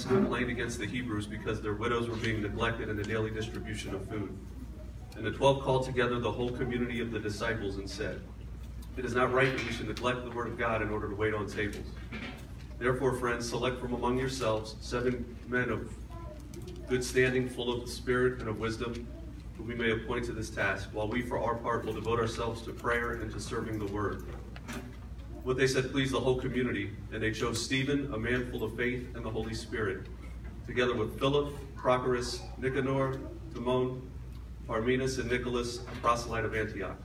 complained against the Hebrews because their widows were being neglected in the daily distribution of food. And the twelve called together the whole community of the disciples and said, It is not right that we should neglect the word of God in order to wait on tables. Therefore, friends, select from among yourselves seven men of good standing, full of the Spirit and of wisdom, who we may appoint to this task, while we, for our part, will devote ourselves to prayer and to serving the word. What they said pleased the whole community, and they chose Stephen, a man full of faith and the Holy Spirit, together with Philip, Prochorus, Nicanor, Timon, Parmenas, and Nicholas, a proselyte of Antioch.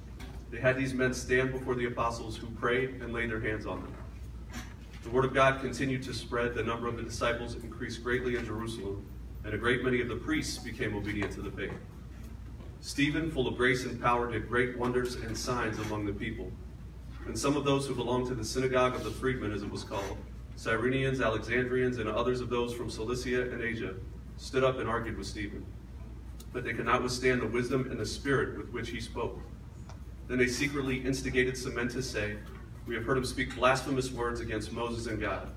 They had these men stand before the apostles who prayed and laid their hands on them. The word of God continued to spread, the number of the disciples increased greatly in Jerusalem, and a great many of the priests became obedient to the faith. Stephen, full of grace and power, did great wonders and signs among the people. And some of those who belonged to the synagogue of the freedmen, as it was called, Cyrenians, Alexandrians, and others of those from Cilicia and Asia, stood up and argued with Stephen. But they could not withstand the wisdom and the spirit with which he spoke. Then they secretly instigated men to say, We have heard him speak blasphemous words against Moses and God.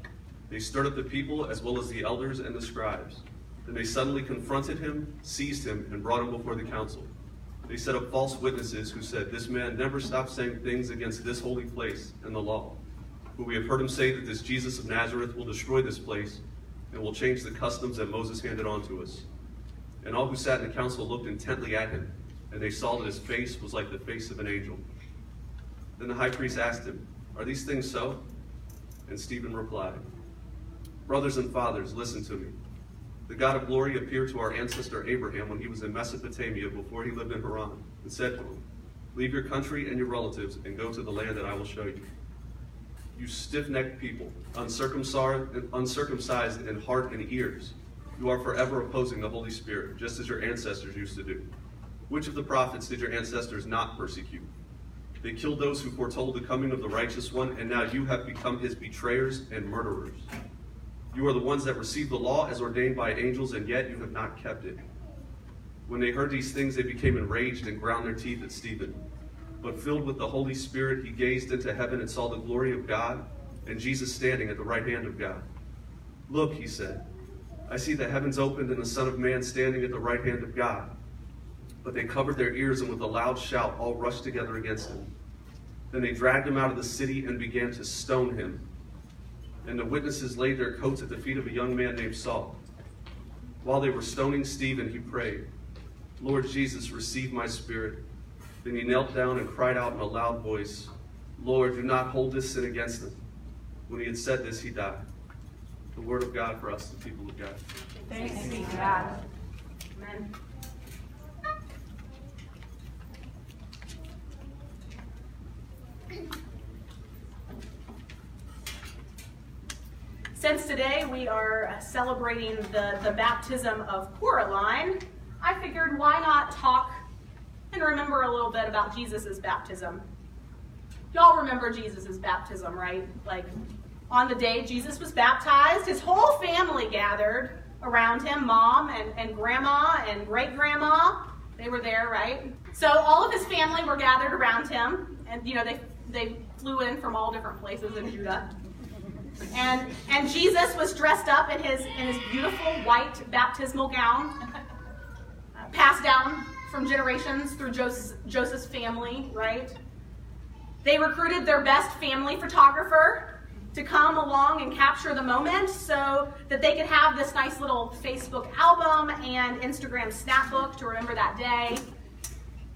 They stirred up the people as well as the elders and the scribes. Then they suddenly confronted him, seized him, and brought him before the council. They set up false witnesses who said, This man never stopped saying things against this holy place and the law. But we have heard him say that this Jesus of Nazareth will destroy this place and will change the customs that Moses handed on to us. And all who sat in the council looked intently at him, and they saw that his face was like the face of an angel. Then the high priest asked him, Are these things so? And Stephen replied, Brothers and fathers, listen to me. The God of glory appeared to our ancestor Abraham when he was in Mesopotamia before he lived in Haran, and said to him, Leave your country and your relatives and go to the land that I will show you. You stiff necked people, uncircumcised, in heart and ears, you are forever opposing the Holy Spirit, just as your ancestors used to do. Which of the prophets did your ancestors not persecute? They killed those who foretold the coming of the righteous one, and now you have become his betrayers and murderers. You are the ones that received the law as ordained by angels, and yet you have not kept it. When they heard these things, they became enraged and ground their teeth at Stephen. But filled with the Holy Spirit, he gazed into heaven and saw the glory of God and Jesus standing at the right hand of God. Look, he said, I see the heavens opened and the Son of Man standing at the right hand of God. But they covered their ears and with a loud shout all rushed together against him. Then they dragged him out of the city and began to stone him. And the witnesses laid their coats at the feet of a young man named Saul. While they were stoning Stephen, he prayed, Lord Jesus, receive my spirit. Then he knelt down and cried out in a loud voice, Lord, do not hold this sin against them. When he had said this, he died. The word of God for us, the people of God. Thanks be to God. Amen. Since today we are uh, celebrating the, the baptism of Coraline, I figured why not talk and remember a little bit about Jesus' baptism. Y'all remember Jesus' baptism, right? Like on the day Jesus was baptized, his whole family gathered around him mom and, and grandma and great grandma. They were there, right? So all of his family were gathered around him, and you know, they, they flew in from all different places in Judah. And, and Jesus was dressed up in his, in his beautiful white baptismal gown, uh, passed down from generations through Joseph, Joseph's family, right? They recruited their best family photographer to come along and capture the moment so that they could have this nice little Facebook album and Instagram snapbook to remember that day.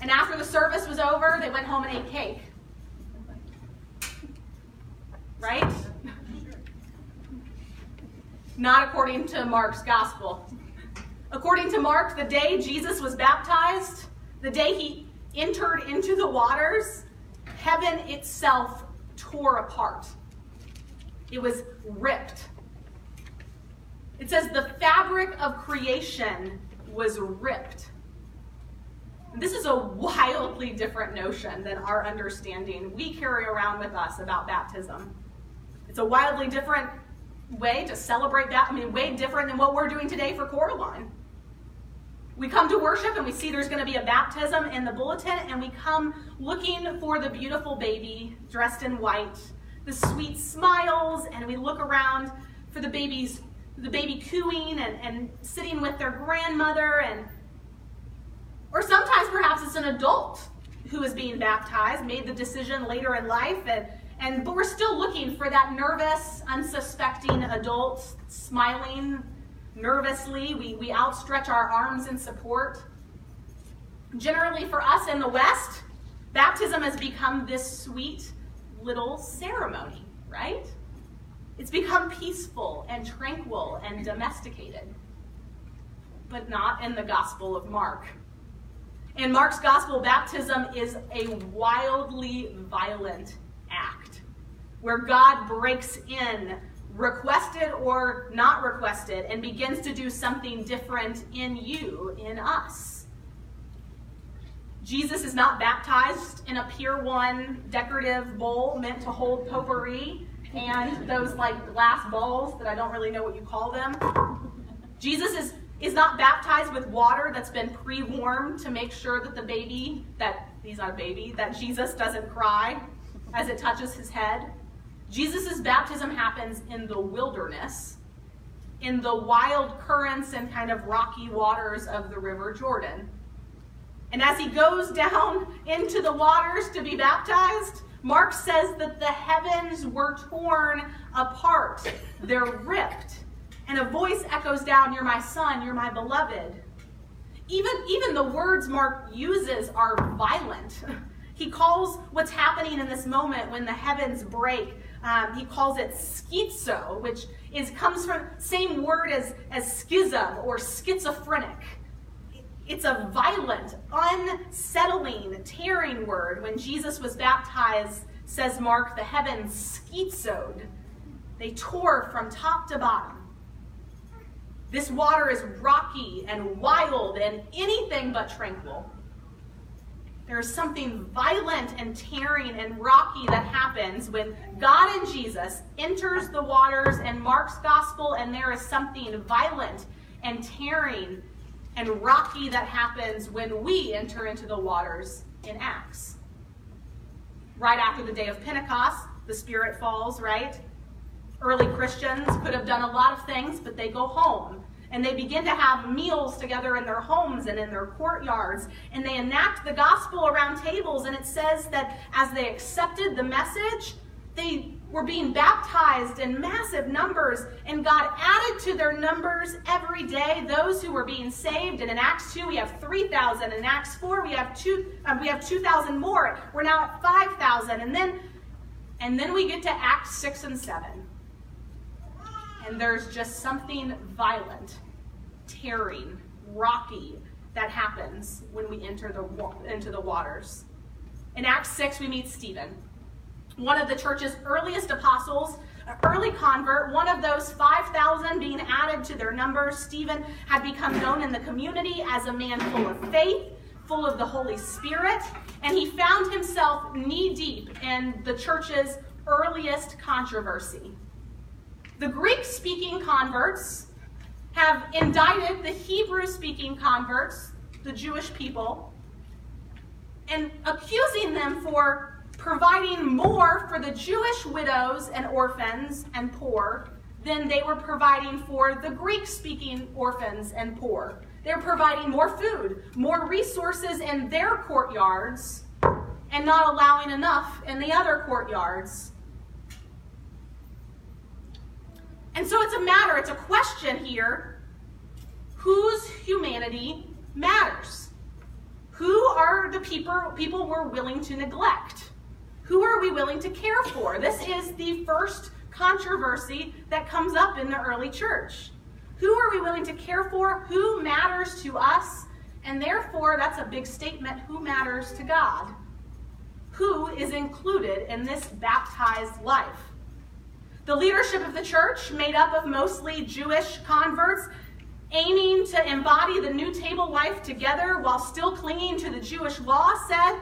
And after the service was over, they went home and ate cake. Right? Not according to Mark's gospel. According to Mark, the day Jesus was baptized, the day he entered into the waters, heaven itself tore apart. It was ripped. It says the fabric of creation was ripped. This is a wildly different notion than our understanding we carry around with us about baptism. It's a wildly different way to celebrate that. I mean, way different than what we're doing today for Coraline. We come to worship and we see there's going to be a baptism in the bulletin, and we come looking for the beautiful baby dressed in white, the sweet smiles, and we look around for the baby's the baby cooing and, and sitting with their grandmother and or sometimes perhaps it's an adult who is being baptized, made the decision later in life and and but we're still looking for that nervous, unsuspecting adult smiling nervously. We, we outstretch our arms in support. Generally, for us in the West, baptism has become this sweet little ceremony, right? It's become peaceful and tranquil and domesticated, but not in the Gospel of Mark. In Mark's Gospel, baptism is a wildly violent act where God breaks in requested or not requested, and begins to do something different in you, in us. Jesus is not baptized in a Pier 1 decorative bowl meant to hold potpourri and those like glass balls that I don't really know what you call them. Jesus is, is not baptized with water that's been pre warmed to make sure that the baby, that he's not a baby, that Jesus doesn't cry as it touches his head. Jesus' baptism happens in the wilderness, in the wild currents and kind of rocky waters of the River Jordan. And as he goes down into the waters to be baptized, Mark says that the heavens were torn apart. They're ripped. And a voice echoes down, You're my son, you're my beloved. Even, even the words Mark uses are violent. He calls what's happening in this moment when the heavens break, um, he calls it schizo, which is comes from same word as, as schism or schizophrenic. It's a violent, unsettling, tearing word. When Jesus was baptized, says Mark, the heavens schizoed. They tore from top to bottom. This water is rocky and wild and anything but tranquil. There is something violent and tearing and rocky that happens when God and Jesus enters the waters in Mark's gospel, and there is something violent and tearing and rocky that happens when we enter into the waters in Acts. Right after the day of Pentecost, the Spirit falls, right? Early Christians could have done a lot of things, but they go home and they begin to have meals together in their homes and in their courtyards. And they enact the gospel around tables. And it says that as they accepted the message they were being baptized in massive numbers. And god added to their numbers every day those who were being saved. And in acts 2 we have 3000 in acts 4 we have 2 uh, we have 2000 more. We're now at 5000 and then and then we get to acts 6 and 7 and there's just something violent tearing, rocky that happens when we enter the into the waters. In Acts 6 we meet Stephen, one of the church's earliest apostles, an early convert, one of those 5,000 being added to their number. Stephen had become known in the community as a man full of faith, full of the Holy Spirit, and he found himself knee deep in the church's earliest controversy. The Greek speaking converts have indicted the Hebrew speaking converts, the Jewish people, and accusing them for providing more for the Jewish widows and orphans and poor than they were providing for the Greek speaking orphans and poor. They're providing more food, more resources in their courtyards, and not allowing enough in the other courtyards. And so it's a matter, it's a question here whose humanity matters? Who are the people, people we're willing to neglect? Who are we willing to care for? This is the first controversy that comes up in the early church. Who are we willing to care for? Who matters to us? And therefore, that's a big statement who matters to God? Who is included in this baptized life? The leadership of the church, made up of mostly Jewish converts, aiming to embody the new table life together while still clinging to the Jewish law, said,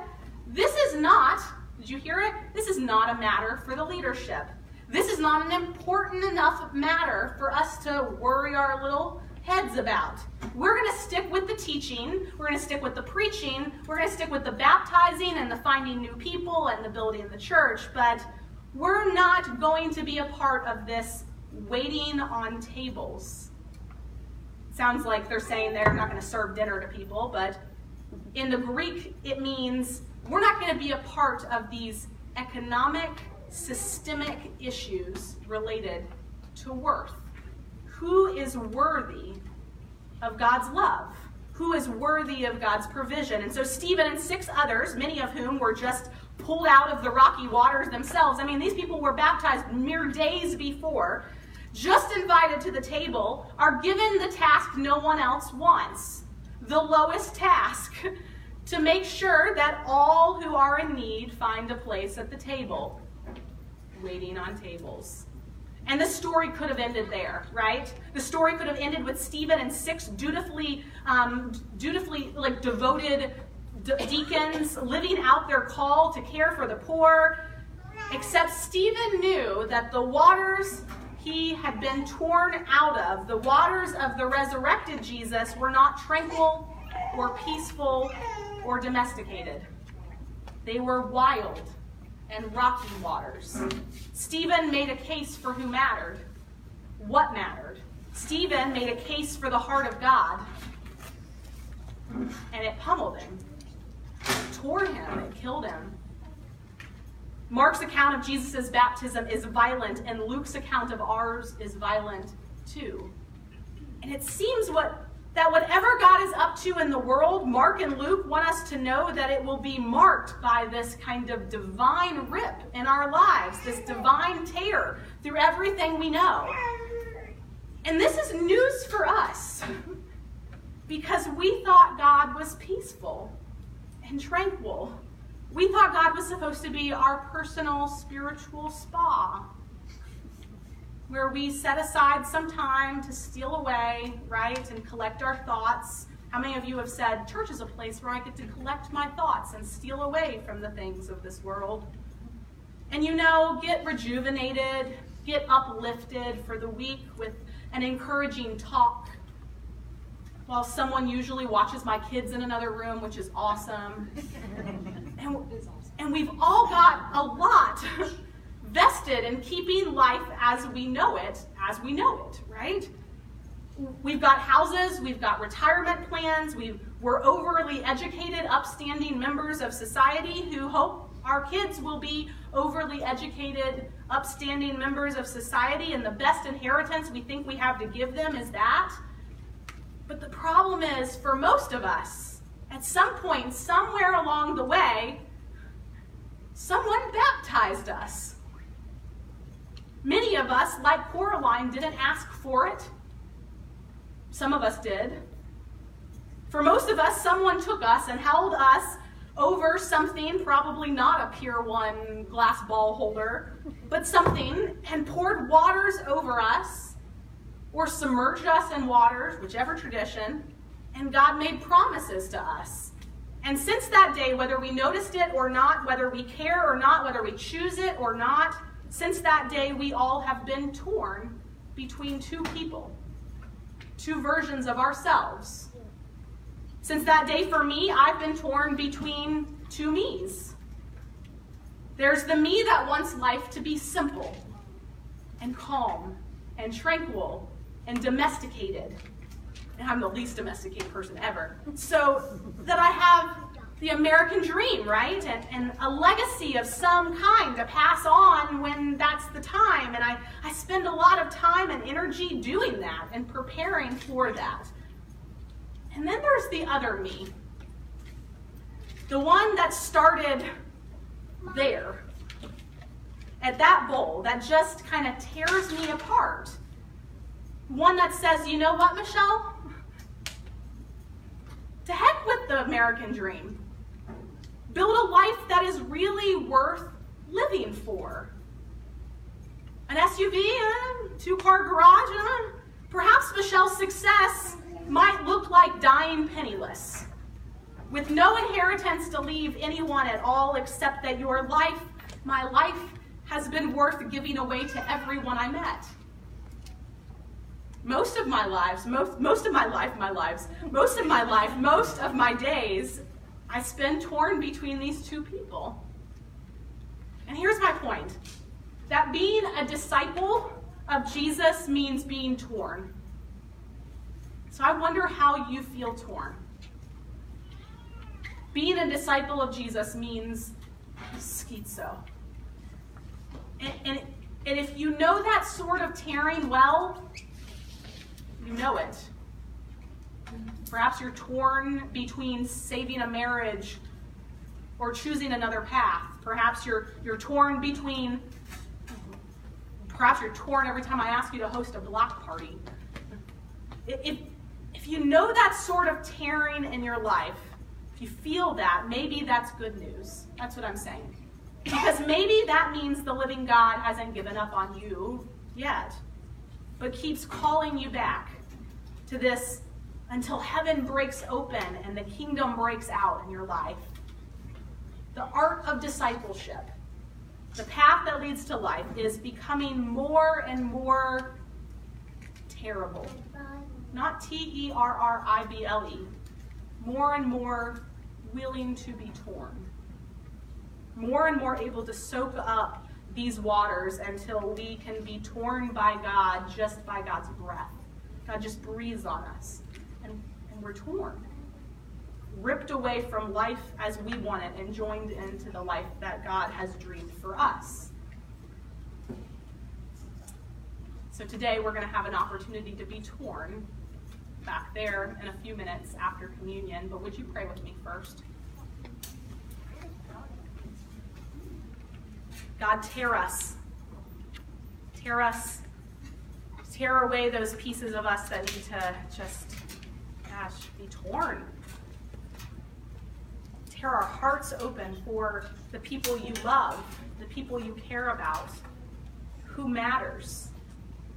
This is not, did you hear it? This is not a matter for the leadership. This is not an important enough matter for us to worry our little heads about. We're going to stick with the teaching, we're going to stick with the preaching, we're going to stick with the baptizing and the finding new people and the building of the church, but we're not going to be a part of this waiting on tables. Sounds like they're saying they're not going to serve dinner to people, but in the Greek, it means we're not going to be a part of these economic, systemic issues related to worth. Who is worthy of God's love? Who is worthy of God's provision? And so Stephen and six others, many of whom were just pulled out of the rocky waters themselves. I mean, these people were baptized mere days before, just invited to the table, are given the task no one else wants the lowest task to make sure that all who are in need find a place at the table, waiting on tables. And the story could have ended there, right? The story could have ended with Stephen and six dutifully, um, dutifully like devoted de- deacons living out their call to care for the poor. Except Stephen knew that the waters he had been torn out of, the waters of the resurrected Jesus, were not tranquil or peaceful or domesticated. They were wild and rocky waters. Stephen made a case for who mattered, what mattered. Stephen made a case for the heart of God, and it pummeled him, tore him, and killed him. Mark's account of Jesus' baptism is violent, and Luke's account of ours is violent too. And it seems what that whatever God is up to in the world, Mark and Luke want us to know that it will be marked by this kind of divine rip in our lives, this divine tear through everything we know. And this is news for us because we thought God was peaceful and tranquil. We thought God was supposed to be our personal spiritual spa where we set aside some time to steal away, right, and collect our thoughts. How many of you have said, Church is a place where I get to collect my thoughts and steal away from the things of this world? And you know, get rejuvenated, get uplifted for the week with an encouraging talk. While someone usually watches my kids in another room, which is awesome. And, and we've all got a lot vested in keeping life as we know it, as we know it, right? We've got houses, we've got retirement plans, we we're overly educated, upstanding members of society who hope our kids will be overly educated, upstanding members of society, and the best inheritance we think we have to give them is that. But the problem is, for most of us, at some point, somewhere along the way, someone baptized us. Many of us, like Coraline, didn't ask for it. Some of us did. For most of us, someone took us and held us over something, probably not a Pier 1 glass ball holder, but something, and poured waters over us, or submerged us in waters, whichever tradition, and God made promises to us. And since that day, whether we noticed it or not, whether we care or not, whether we choose it or not, since that day, we all have been torn between two people, two versions of ourselves. Since that day, for me, I've been torn between two me's. There's the me that wants life to be simple and calm and tranquil and domesticated. And I'm the least domesticated person ever. So that I have the American dream, right? And, and a legacy of some kind to pass on when that's the time. And I, I spend a lot of time and energy doing that and preparing for that. And then there's the other me. The one that started there, at that bowl, that just kind of tears me apart. One that says, you know what, Michelle? To heck with the American dream. Build a life that is really worth living for. An SUV, a two car garage, uh, perhaps Michelle's success might look like dying penniless, with no inheritance to leave anyone at all, except that your life, my life, has been worth giving away to everyone I met. Most of my lives, most, most of my life, my lives, most of my life, most of my days, I spend torn between these two people. And here's my point that being a disciple of Jesus means being torn. So I wonder how you feel torn. Being a disciple of Jesus means schizo. And, and, and if you know that sort of tearing well, you know it. Perhaps you're torn between saving a marriage or choosing another path. Perhaps you're you're torn between perhaps you're torn every time I ask you to host a block party. If if you know that sort of tearing in your life, if you feel that, maybe that's good news. That's what I'm saying. Because maybe that means the living God hasn't given up on you yet, but keeps calling you back to this until heaven breaks open and the kingdom breaks out in your life. The art of discipleship, the path that leads to life, is becoming more and more terrible. Not T E R R I B L E. More and more willing to be torn. more and more able to soak up these waters until we can be torn by God just by God's breath. God just breathes on us, and, and we're torn. Ripped away from life as we want it and joined into the life that God has dreamed for us. So today we're going to have an opportunity to be torn back there in a few minutes after communion. But would you pray with me first? God, tear us. Tear us. Tear away those pieces of us that need to just, gosh, be torn. Tear our hearts open for the people you love, the people you care about, who matters,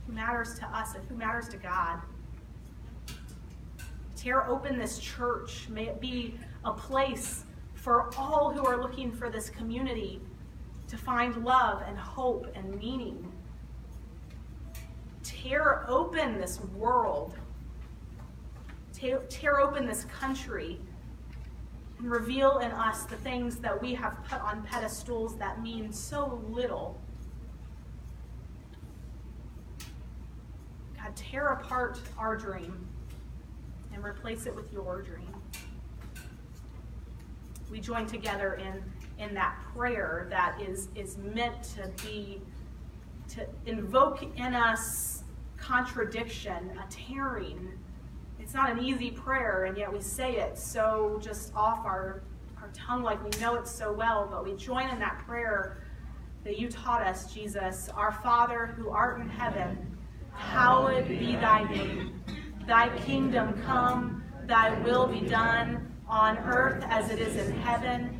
who matters to us, and who matters to God. Tear open this church. May it be a place for all who are looking for this community to find love and hope and meaning. Tear open this world. Tear, tear open this country and reveal in us the things that we have put on pedestals that mean so little. God, tear apart our dream and replace it with your dream. We join together in, in that prayer that is, is meant to be, to invoke in us contradiction, a tearing. It's not an easy prayer, and yet we say it so just off our, our tongue like we know it so well, but we join in that prayer that you taught us, Jesus. Our Father who art in heaven, hallowed be thy name. Thy kingdom come, thy will be done, on earth as it is in heaven.